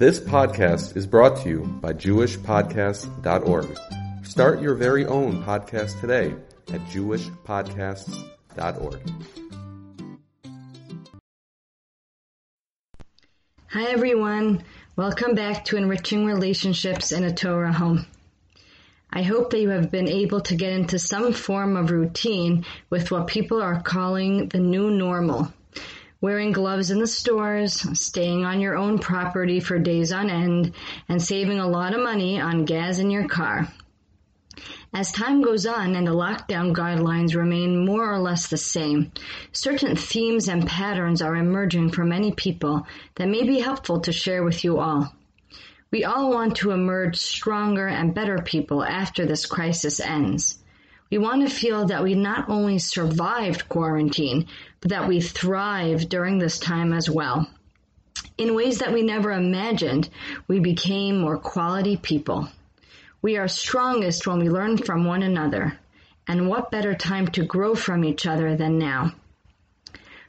This podcast is brought to you by JewishPodcasts.org. Start your very own podcast today at JewishPodcasts.org. Hi, everyone. Welcome back to Enriching Relationships in a Torah Home. I hope that you have been able to get into some form of routine with what people are calling the new normal. Wearing gloves in the stores, staying on your own property for days on end, and saving a lot of money on gas in your car. As time goes on and the lockdown guidelines remain more or less the same, certain themes and patterns are emerging for many people that may be helpful to share with you all. We all want to emerge stronger and better people after this crisis ends. We want to feel that we not only survived quarantine, but that we thrived during this time as well. In ways that we never imagined, we became more quality people. We are strongest when we learn from one another. And what better time to grow from each other than now?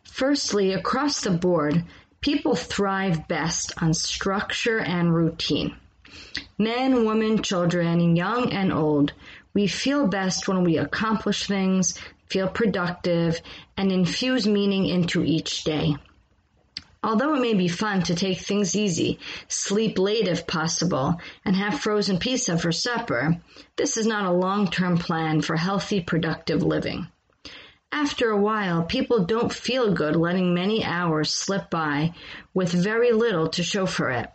Firstly, across the board, people thrive best on structure and routine. Men, women, children, young and old, we feel best when we accomplish things, feel productive, and infuse meaning into each day. Although it may be fun to take things easy, sleep late if possible, and have frozen pizza for supper, this is not a long-term plan for healthy, productive living. After a while, people don't feel good letting many hours slip by with very little to show for it.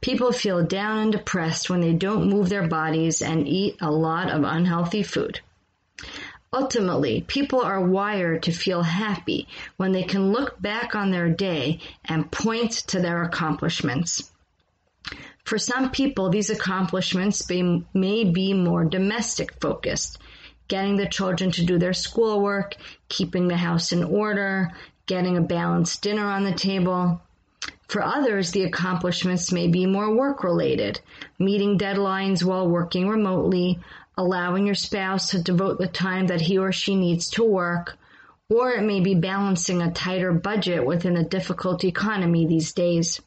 People feel down and depressed when they don't move their bodies and eat a lot of unhealthy food. Ultimately, people are wired to feel happy when they can look back on their day and point to their accomplishments. For some people, these accomplishments may be more domestic focused, getting the children to do their schoolwork, keeping the house in order, getting a balanced dinner on the table. For others, the accomplishments may be more work related, meeting deadlines while working remotely, allowing your spouse to devote the time that he or she needs to work, or it may be balancing a tighter budget within a difficult economy these days.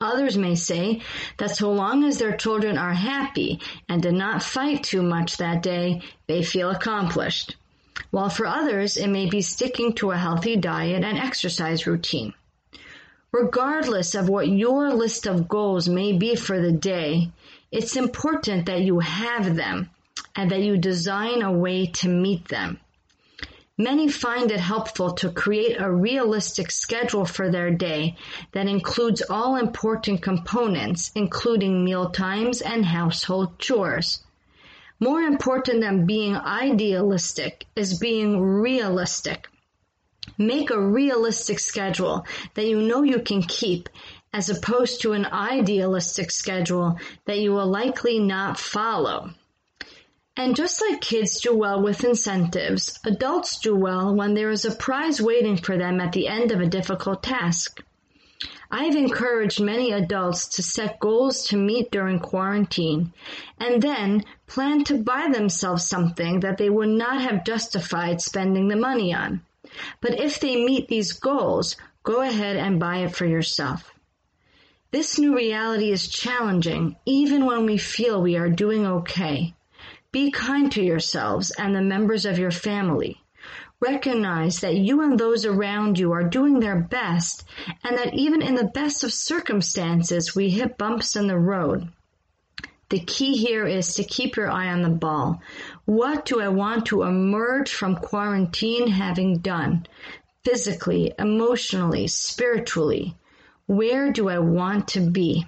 Others may say that so long as their children are happy and did not fight too much that day, they feel accomplished. While for others, it may be sticking to a healthy diet and exercise routine. Regardless of what your list of goals may be for the day, it's important that you have them and that you design a way to meet them. Many find it helpful to create a realistic schedule for their day that includes all important components, including meal times and household chores. More important than being idealistic is being realistic. Make a realistic schedule that you know you can keep as opposed to an idealistic schedule that you will likely not follow. And just like kids do well with incentives, adults do well when there is a prize waiting for them at the end of a difficult task. I've encouraged many adults to set goals to meet during quarantine and then plan to buy themselves something that they would not have justified spending the money on. But if they meet these goals, go ahead and buy it for yourself. This new reality is challenging even when we feel we are doing okay. Be kind to yourselves and the members of your family. Recognize that you and those around you are doing their best and that even in the best of circumstances we hit bumps in the road. The key here is to keep your eye on the ball. What do I want to emerge from quarantine having done? Physically, emotionally, spiritually. Where do I want to be?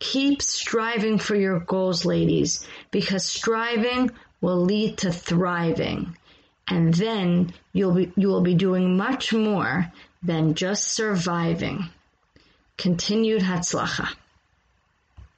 Keep striving for your goals, ladies, because striving will lead to thriving. And then you'll be, you will be doing much more than just surviving. Continued Hatzlacha.